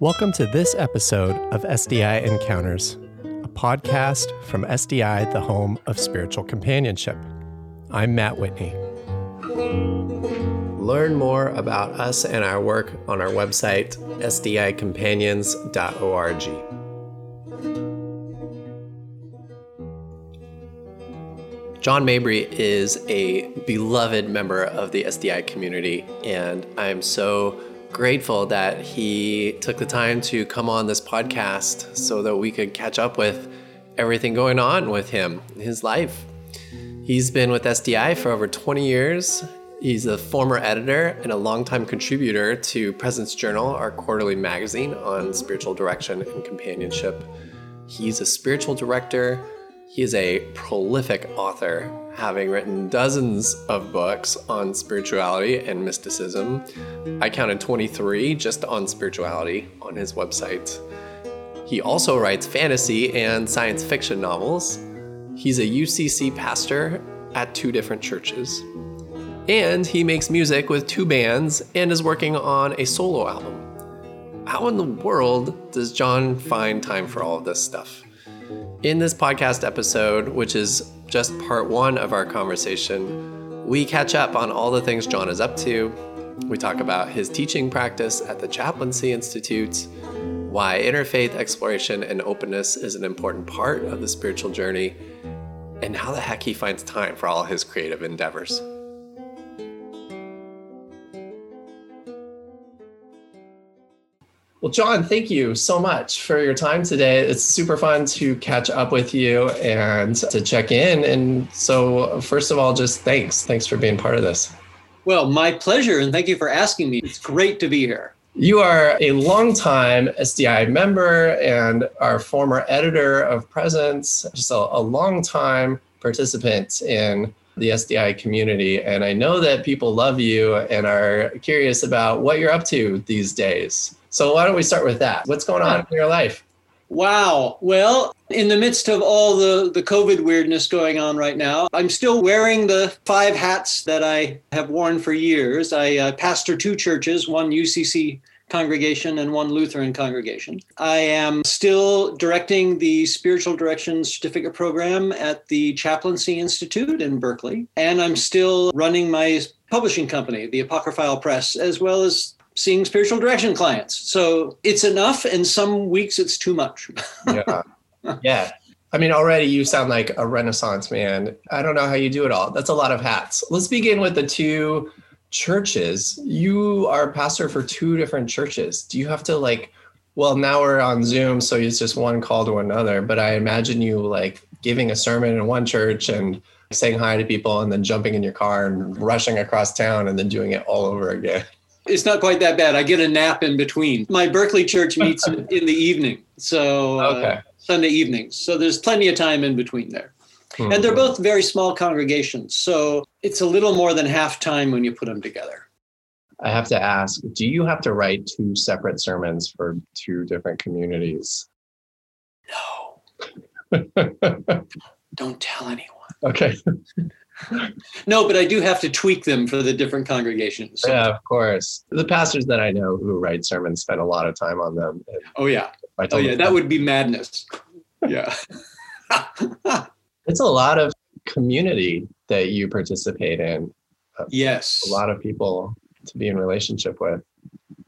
Welcome to this episode of SDI Encounters, a podcast from SDI, the home of spiritual companionship. I'm Matt Whitney. Learn more about us and our work on our website, sdicompanions.org. John Mabry is a beloved member of the SDI community, and I'm so grateful that he took the time to come on this podcast so that we could catch up with everything going on with him, his life. He's been with SDI for over 20 years. He's a former editor and a longtime contributor to Presence Journal, our quarterly magazine on spiritual direction and companionship. He's a spiritual director. He is a prolific author, having written dozens of books on spirituality and mysticism. I counted 23 just on spirituality on his website. He also writes fantasy and science fiction novels. He's a UCC pastor at two different churches. And he makes music with two bands and is working on a solo album. How in the world does John find time for all of this stuff? In this podcast episode, which is just part one of our conversation, we catch up on all the things John is up to. We talk about his teaching practice at the Chaplaincy Institute, why interfaith exploration and openness is an important part of the spiritual journey, and how the heck he finds time for all his creative endeavors. Well, John, thank you so much for your time today. It's super fun to catch up with you and to check in. And so, first of all, just thanks. Thanks for being part of this. Well, my pleasure. And thank you for asking me. It's great to be here. You are a longtime SDI member and our former editor of Presence, just a, a long time participant in the SDI community. And I know that people love you and are curious about what you're up to these days. So why don't we start with that? What's going on in your life? Wow. Well, in the midst of all the, the COVID weirdness going on right now, I'm still wearing the five hats that I have worn for years. I uh, pastor two churches, one UCC congregation and one Lutheran congregation. I am still directing the spiritual direction certificate program at the Chaplaincy Institute in Berkeley. And I'm still running my publishing company, the Apocryphile Press, as well as seeing spiritual direction clients. So it's enough, and some weeks it's too much. yeah. Yeah. I mean, already you sound like a renaissance man. I don't know how you do it all. That's a lot of hats. Let's begin with the two churches. You are pastor for two different churches. Do you have to like, well, now we're on Zoom, so it's just one call to another, but I imagine you like giving a sermon in one church and saying hi to people and then jumping in your car and rushing across town and then doing it all over again it's not quite that bad. I get a nap in between. My Berkeley church meets in the evening, so uh, okay. Sunday evenings. So there's plenty of time in between there. Mm-hmm. And they're both very small congregations, so it's a little more than half time when you put them together. I have to ask, do you have to write two separate sermons for two different communities? No. Don't tell anyone. Okay. no, but I do have to tweak them for the different congregations. So. Yeah, of course. The pastors that I know who write sermons spend a lot of time on them. Oh yeah. Oh yeah, that would be madness. Yeah. it's a lot of community that you participate in. Yes. A lot of people to be in relationship with.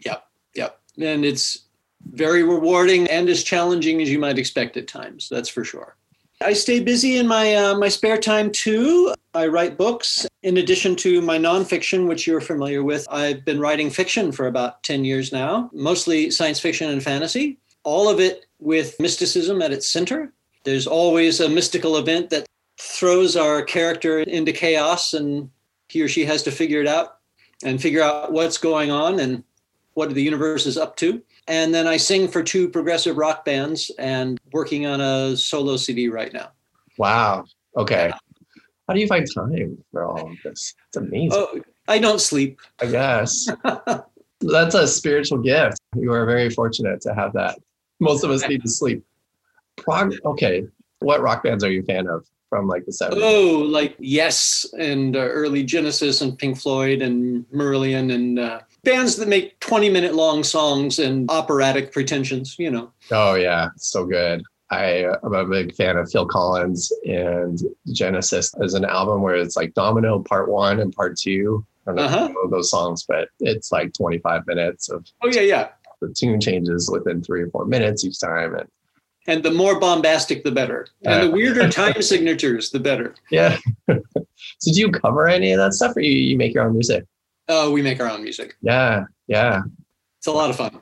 Yep. Yep. And it's very rewarding and as challenging as you might expect at times. That's for sure. I stay busy in my uh, my spare time too. I write books in addition to my nonfiction, which you're familiar with. I've been writing fiction for about ten years now, mostly science fiction and fantasy. All of it with mysticism at its center. There's always a mystical event that throws our character into chaos, and he or she has to figure it out and figure out what's going on and what the universe is up to. And then I sing for two progressive rock bands and working on a solo CD right now. Wow. Okay. How do you find time for all of this? It's amazing. Oh, I don't sleep. I guess. That's a spiritual gift. You are very fortunate to have that. Most of us need to sleep. Prog- okay. What rock bands are you a fan of from like the 70s? Oh, like Yes and uh, early Genesis and Pink Floyd and Marillion and uh, bands that make 20 minute long songs and operatic pretensions, you know. Oh, yeah. So good. I, am a big fan of Phil Collins and Genesis as an album where it's like Domino Part One and Part Two. I don't know, uh-huh. know those songs, but it's like 25 minutes of. Oh yeah, yeah. The tune changes within three or four minutes each time, and and the more bombastic, the better, and uh, the weirder time signatures, the better. Yeah. so do you cover any of that stuff, or you, you make your own music? Oh, we make our own music. Yeah, yeah. It's a lot of fun,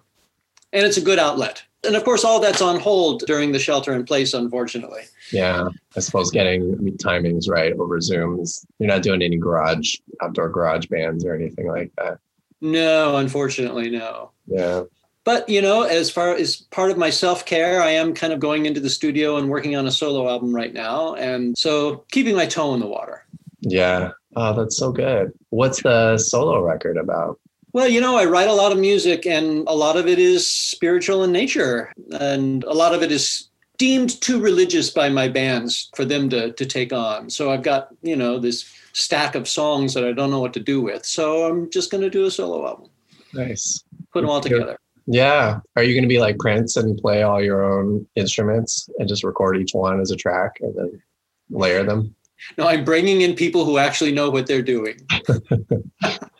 and it's a good outlet. And of course, all that's on hold during the shelter in place, unfortunately. Yeah, I suppose getting timings right over Zooms. You're not doing any garage, outdoor garage bands or anything like that. No, unfortunately, no. Yeah. But, you know, as far as part of my self care, I am kind of going into the studio and working on a solo album right now. And so keeping my toe in the water. Yeah. Oh, that's so good. What's the solo record about? Well, you know, I write a lot of music and a lot of it is spiritual in nature. And a lot of it is deemed too religious by my bands for them to, to take on. So I've got, you know, this stack of songs that I don't know what to do with. So I'm just going to do a solo album. Nice. Put them all together. Yeah. Are you going to be like Prince and play all your own instruments and just record each one as a track and then layer them? No, I'm bringing in people who actually know what they're doing.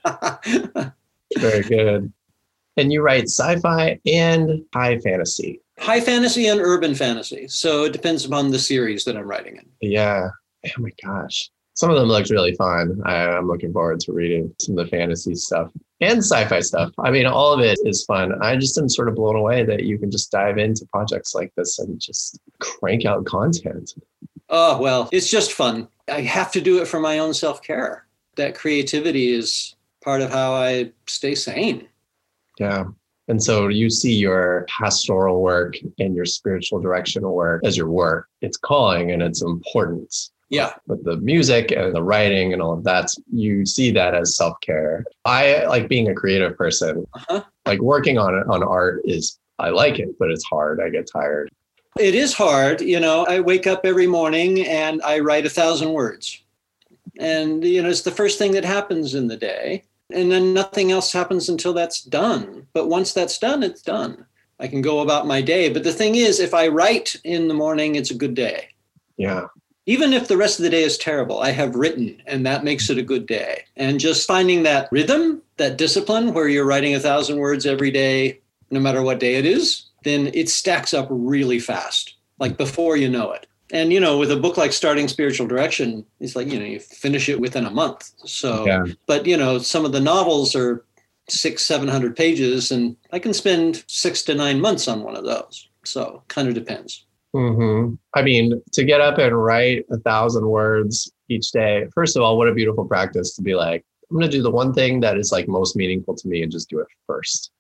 Very good. And you write sci-fi and high fantasy. High fantasy and urban fantasy. So it depends upon the series that I'm writing in. Yeah. Oh my gosh. Some of them looked really fun. I, am looking forward to reading some of the fantasy stuff and sci-fi stuff. I mean, all of it is fun. I just am sort of blown away that you can just dive into projects like this and just crank out content. Oh, well, it's just fun. I have to do it for my own self-care. That creativity is part of how I stay sane. Yeah. And so you see your pastoral work and your spiritual direction work as your work. It's calling and it's importance. Yeah. But the music and the writing and all of that, you see that as self care. I like being a creative person. Uh-huh. Like working on on art is I like it, but it's hard. I get tired. It is hard. You know, I wake up every morning and I write a thousand words. And, you know, it's the first thing that happens in the day and then nothing else happens until that's done. But once that's done, it's done. I can go about my day. But the thing is, if I write in the morning, it's a good day. Yeah. Even if the rest of the day is terrible, I have written, and that makes it a good day. And just finding that rhythm, that discipline where you're writing a thousand words every day, no matter what day it is, then it stacks up really fast, like before you know it and you know with a book like starting spiritual direction it's like you know you finish it within a month so yeah. but you know some of the novels are six seven hundred pages and i can spend six to nine months on one of those so kind of depends mm-hmm. i mean to get up and write a thousand words each day first of all what a beautiful practice to be like i'm going to do the one thing that is like most meaningful to me and just do it first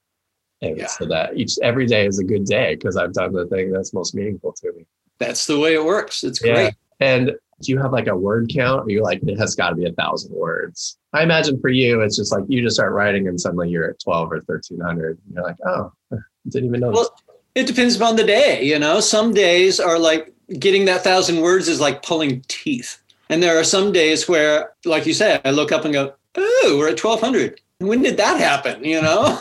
and yeah. so that each every day is a good day because i've done the thing that's most meaningful to me that's the way it works. It's great. Yeah. And do you have like a word count? Or you're like, it has got to be a thousand words. I imagine for you, it's just like you just start writing and suddenly you're at 12 or 1300. And You're like, oh, didn't even know. Well, it depends upon the day. You know, some days are like getting that thousand words is like pulling teeth. And there are some days where, like you say, I look up and go, oh, we're at 1200. When did that happen? You know?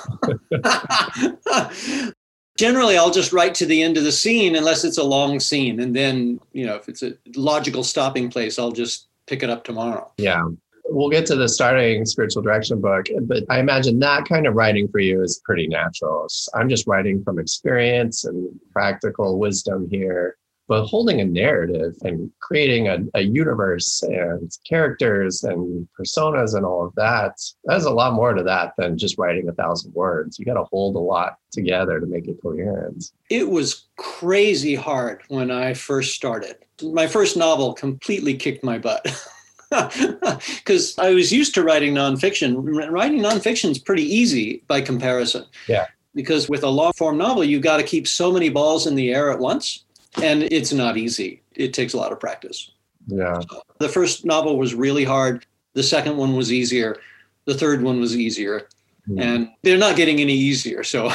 generally I'll just write to the end of the scene unless it's a long scene. And then, you know, if it's a logical stopping place, I'll just pick it up tomorrow. Yeah. We'll get to the starting spiritual direction book, but I imagine that kind of writing for you is pretty natural. I'm just writing from experience and practical wisdom here but holding a narrative and creating a, a universe and characters and personas and all of that there's a lot more to that than just writing a thousand words you got to hold a lot together to make it coherent it was crazy hard when i first started my first novel completely kicked my butt because I was used to writing nonfiction. Writing nonfiction is pretty easy by comparison. Yeah. Because with a long form novel, you got to keep so many balls in the air at once and it's not easy. It takes a lot of practice. Yeah. The first novel was really hard. The second one was easier. The third one was easier. Mm. And they're not getting any easier. So,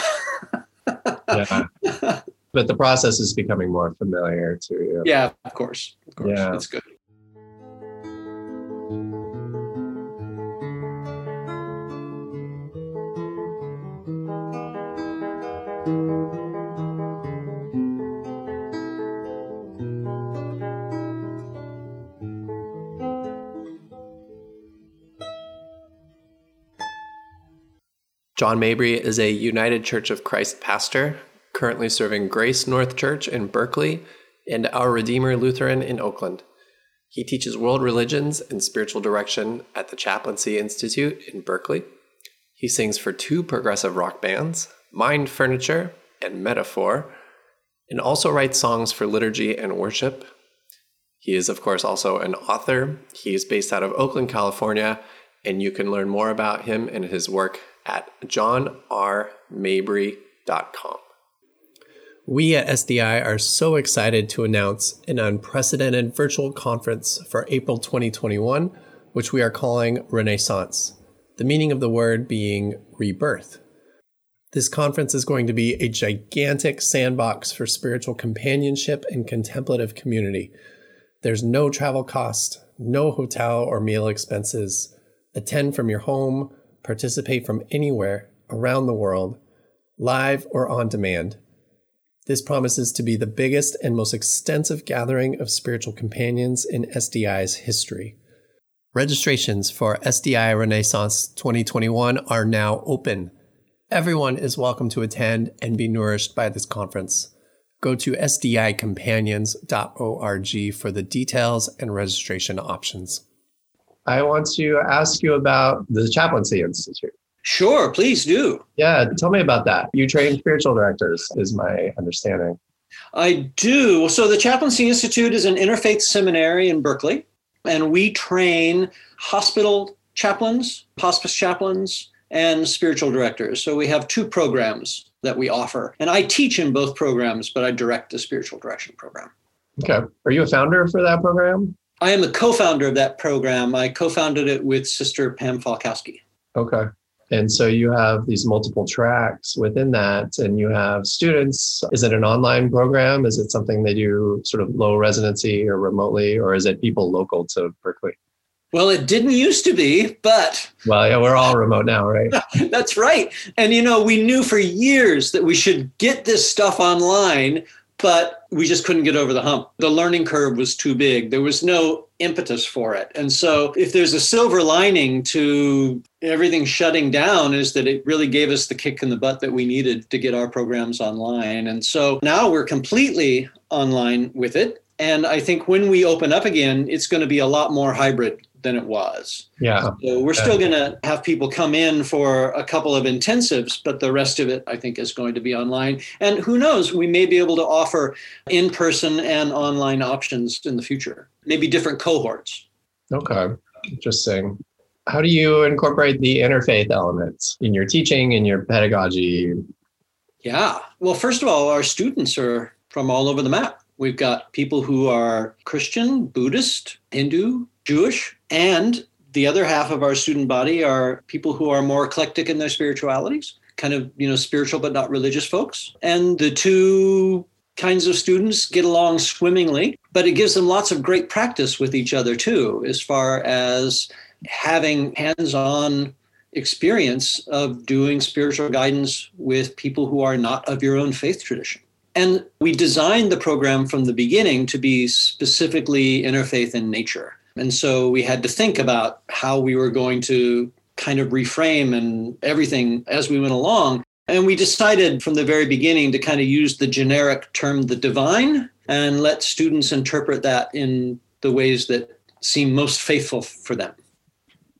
yeah. But the process is becoming more familiar to you. Yeah, of course. Of course. Yeah. That's good. John Mabry is a United Church of Christ pastor, currently serving Grace North Church in Berkeley and Our Redeemer Lutheran in Oakland. He teaches world religions and spiritual direction at the Chaplaincy Institute in Berkeley. He sings for two progressive rock bands, Mind Furniture and Metaphor, and also writes songs for liturgy and worship. He is, of course, also an author. He is based out of Oakland, California, and you can learn more about him and his work at johnrmabry.com. We at SDI are so excited to announce an unprecedented virtual conference for April 2021, which we are calling Renaissance, the meaning of the word being rebirth. This conference is going to be a gigantic sandbox for spiritual companionship and contemplative community. There's no travel cost, no hotel or meal expenses. Attend from your home, participate from anywhere around the world, live or on demand. This promises to be the biggest and most extensive gathering of spiritual companions in SDI's history. Registrations for SDI Renaissance 2021 are now open. Everyone is welcome to attend and be nourished by this conference. Go to sdicompanions.org for the details and registration options. I want to ask you about the Chaplaincy Institute. Sure, please do. Yeah, tell me about that. You train spiritual directors, is my understanding. I do. So, the Chaplaincy Institute is an interfaith seminary in Berkeley, and we train hospital chaplains, hospice chaplains, and spiritual directors. So, we have two programs that we offer. And I teach in both programs, but I direct the spiritual direction program. Okay. Are you a founder for that program? I am a co founder of that program. I co founded it with Sister Pam Falkowski. Okay. And so you have these multiple tracks within that, and you have students. Is it an online program? Is it something they do sort of low residency or remotely, or is it people local to Berkeley? Well, it didn't used to be, but. Well, yeah, we're all remote now, right? That's right. And, you know, we knew for years that we should get this stuff online but we just couldn't get over the hump. The learning curve was too big. There was no impetus for it. And so, if there's a silver lining to everything shutting down, is that it really gave us the kick in the butt that we needed to get our programs online. And so now we're completely online with it. And I think when we open up again, it's going to be a lot more hybrid than it was. Yeah. So we're still going to have people come in for a couple of intensives, but the rest of it, I think, is going to be online. And who knows, we may be able to offer in person and online options in the future, maybe different cohorts. Okay. Interesting. How do you incorporate the interfaith elements in your teaching, in your pedagogy? Yeah. Well, first of all, our students are from all over the map. We've got people who are Christian, Buddhist, Hindu, Jewish, and the other half of our student body are people who are more eclectic in their spiritualities, kind of, you know, spiritual but not religious folks. And the two kinds of students get along swimmingly, but it gives them lots of great practice with each other too, as far as having hands on experience of doing spiritual guidance with people who are not of your own faith tradition. And we designed the program from the beginning to be specifically interfaith in nature. And so we had to think about how we were going to kind of reframe and everything as we went along. And we decided from the very beginning to kind of use the generic term the divine and let students interpret that in the ways that seem most faithful for them.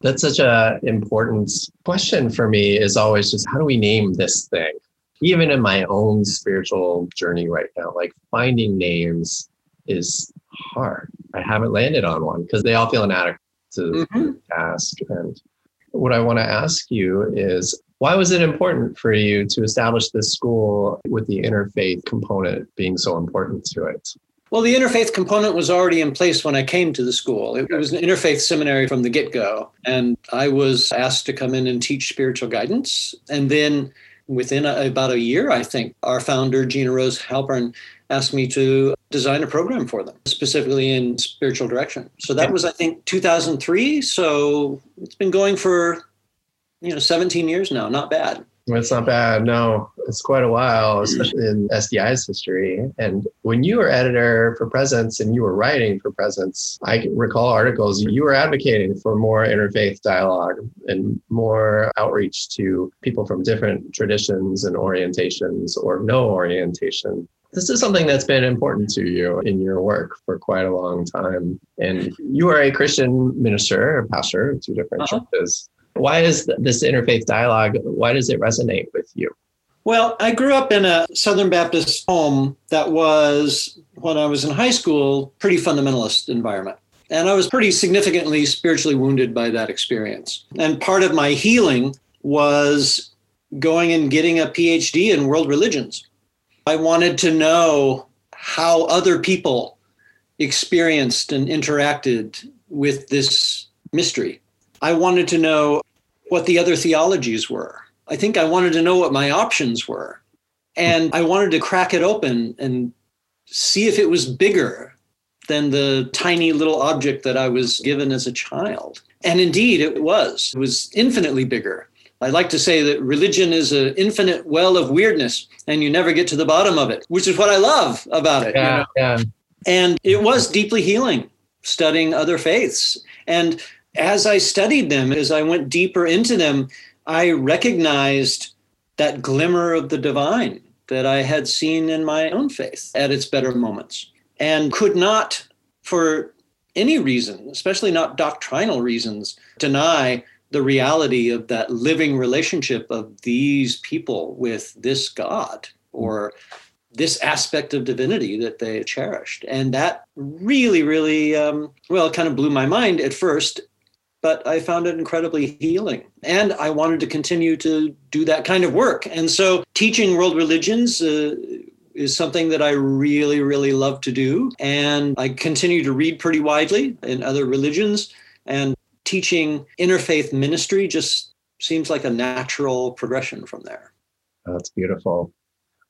That's such an important question for me is always just how do we name this thing? Even in my own spiritual journey right now, like finding names is hard. I haven't landed on one because they all feel inadequate to mm-hmm. task. And what I want to ask you is why was it important for you to establish this school with the interfaith component being so important to it? Well, the interfaith component was already in place when I came to the school. It, was an interfaith seminary from the get go. And I was asked to come in and teach spiritual guidance. And then within a, about a year, I think, our founder, Gina Rose Halpern, asked me to design a program for them, specifically in spiritual direction. So that was, I think, 2003. So it's been going for, you know, 17 years now. Not bad. It's not bad. No, it's quite a while, especially in SDI's history. And when you were editor for Presence and you were writing for Presence, I recall articles you were advocating for more interfaith dialogue and more outreach to people from different traditions and orientations or no orientation. This is something that's been important to you in your work for quite a long time. And you are a Christian minister, a pastor of two different uh-huh. churches. Why is this interfaith dialogue, why does it resonate with you? Well, I grew up in a Southern Baptist home that was, when I was in high school, pretty fundamentalist environment. And I was pretty significantly spiritually wounded by that experience. And part of my healing was going and getting a PhD in world religions. I wanted to know how other people experienced and interacted with this mystery. I wanted to know what the other theologies were. I think I wanted to know what my options were. And I wanted to crack it open and see if it was bigger than the tiny little object that I was given as a child. And indeed, it was. It was infinitely bigger. I like to say that religion is an infinite well of weirdness, and you never get to the bottom of it, which is what I love about it. Yeah, you know? yeah. And it was deeply healing studying other faiths. And as I studied them, as I went deeper into them, I recognized that glimmer of the divine that I had seen in my own faith at its better moments and could not, for any reason, especially not doctrinal reasons, deny the reality of that living relationship of these people with this God or this aspect of divinity that they cherished. And that really, really, um, well, kind of blew my mind at first but I found it incredibly healing. And I wanted to continue to do that kind of work. And so teaching world religions uh, is something that I really, really love to do. And I continue to read pretty widely in other religions. And teaching interfaith ministry just seems like a natural progression from there. That's beautiful.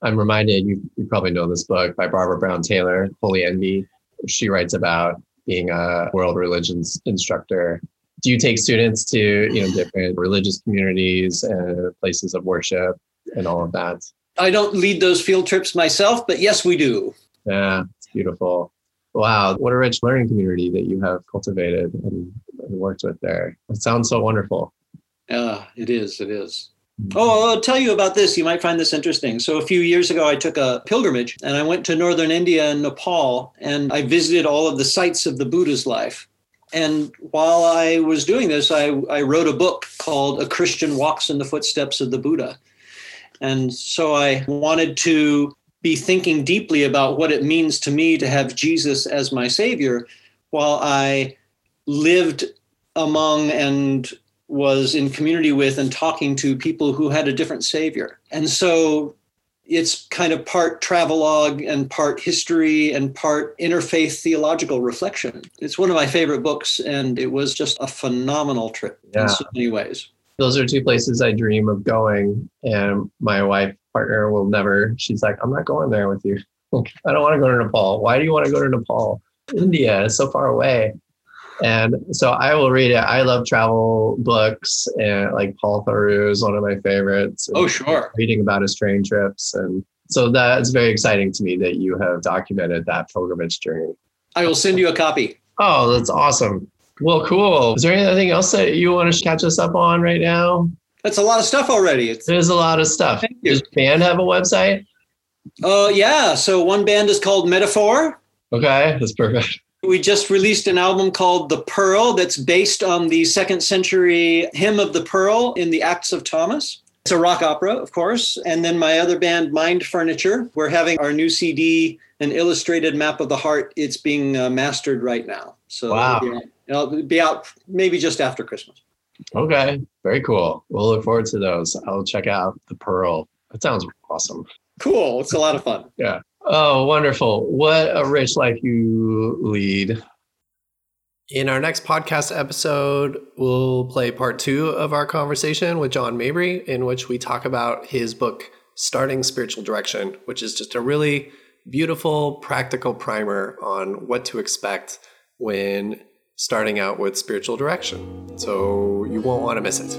I'm reminded, you, you probably know this book by Barbara Brown Taylor, Holy Envy. She writes about being a world religions instructor do you take students to you know different religious communities and places of worship and all of that i don't lead those field trips myself but yes we do yeah it's beautiful wow what a rich learning community that you have cultivated and, worked with there it sounds so wonderful yeah it is it is mm-hmm. Oh, I'll tell you about this. You might find this interesting. So, a few years ago, I took a pilgrimage and I went to northern India and Nepal and I visited all of the sites of the Buddha's life. And while I was doing this, I, I wrote a book called A Christian Walks in the Footsteps of the Buddha. And so I wanted to be thinking deeply about what it means to me to have Jesus as my savior while I lived among and was in community with and talking to people who had a different savior. And so it's kind of part travelogue and part history and part interfaith theological reflection. It's one of my favorite books, and it was just a phenomenal trip yeah. in so many ways. Those are two places I dream of going, and my wife partner will never. She's like, "I'm not going there with you. I don't want to go to Nepal. Why do you want to go to Nepal? India is so far away." And so I will read it. I love travel books and like Paul Theroux is one of my favorites. Oh, sure. Reading about his train trips. And so that's very exciting to me that you have documented that pilgrimage journey. I will send you a copy. Oh, that's awesome. Well, cool. Is there anything else that you want to catch us up on right now? That's a lot of stuff already. It's- There's a lot of stuff. Thank you. Does band have a website? Oh, uh, yeah. So one band is called Metaphor. Okay, that's perfect. We just released an album called The Pearl that's based on the second century hymn of the Pearl in the Acts of Thomas. It's a rock opera, of course. And then my other band, Mind Furniture, we're having our new CD, an illustrated map of the heart. It's being uh, mastered right now. So wow. it'll, be out, it'll be out maybe just after Christmas. Okay, very cool. We'll look forward to those. I'll check out The Pearl. That sounds awesome. Cool. It's a lot of fun. yeah. Oh, wonderful. What a rich life you lead. In our next podcast episode, we'll play part two of our conversation with John Mabry, in which we talk about his book, Starting Spiritual Direction, which is just a really beautiful, practical primer on what to expect when starting out with spiritual direction. So you won't want to miss it.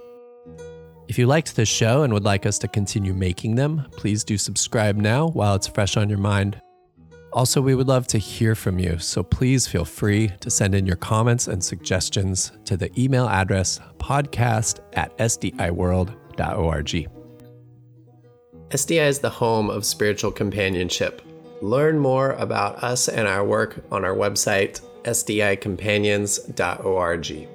If you liked this show and would like us to continue making them, please do subscribe now while it's fresh on your mind. Also, we would love to hear from you, so please feel free to send in your comments and suggestions to the email address podcast at sdiworld.org. SDI is the home of spiritual companionship. Learn more about us and our work on our website, sdicompanions.org.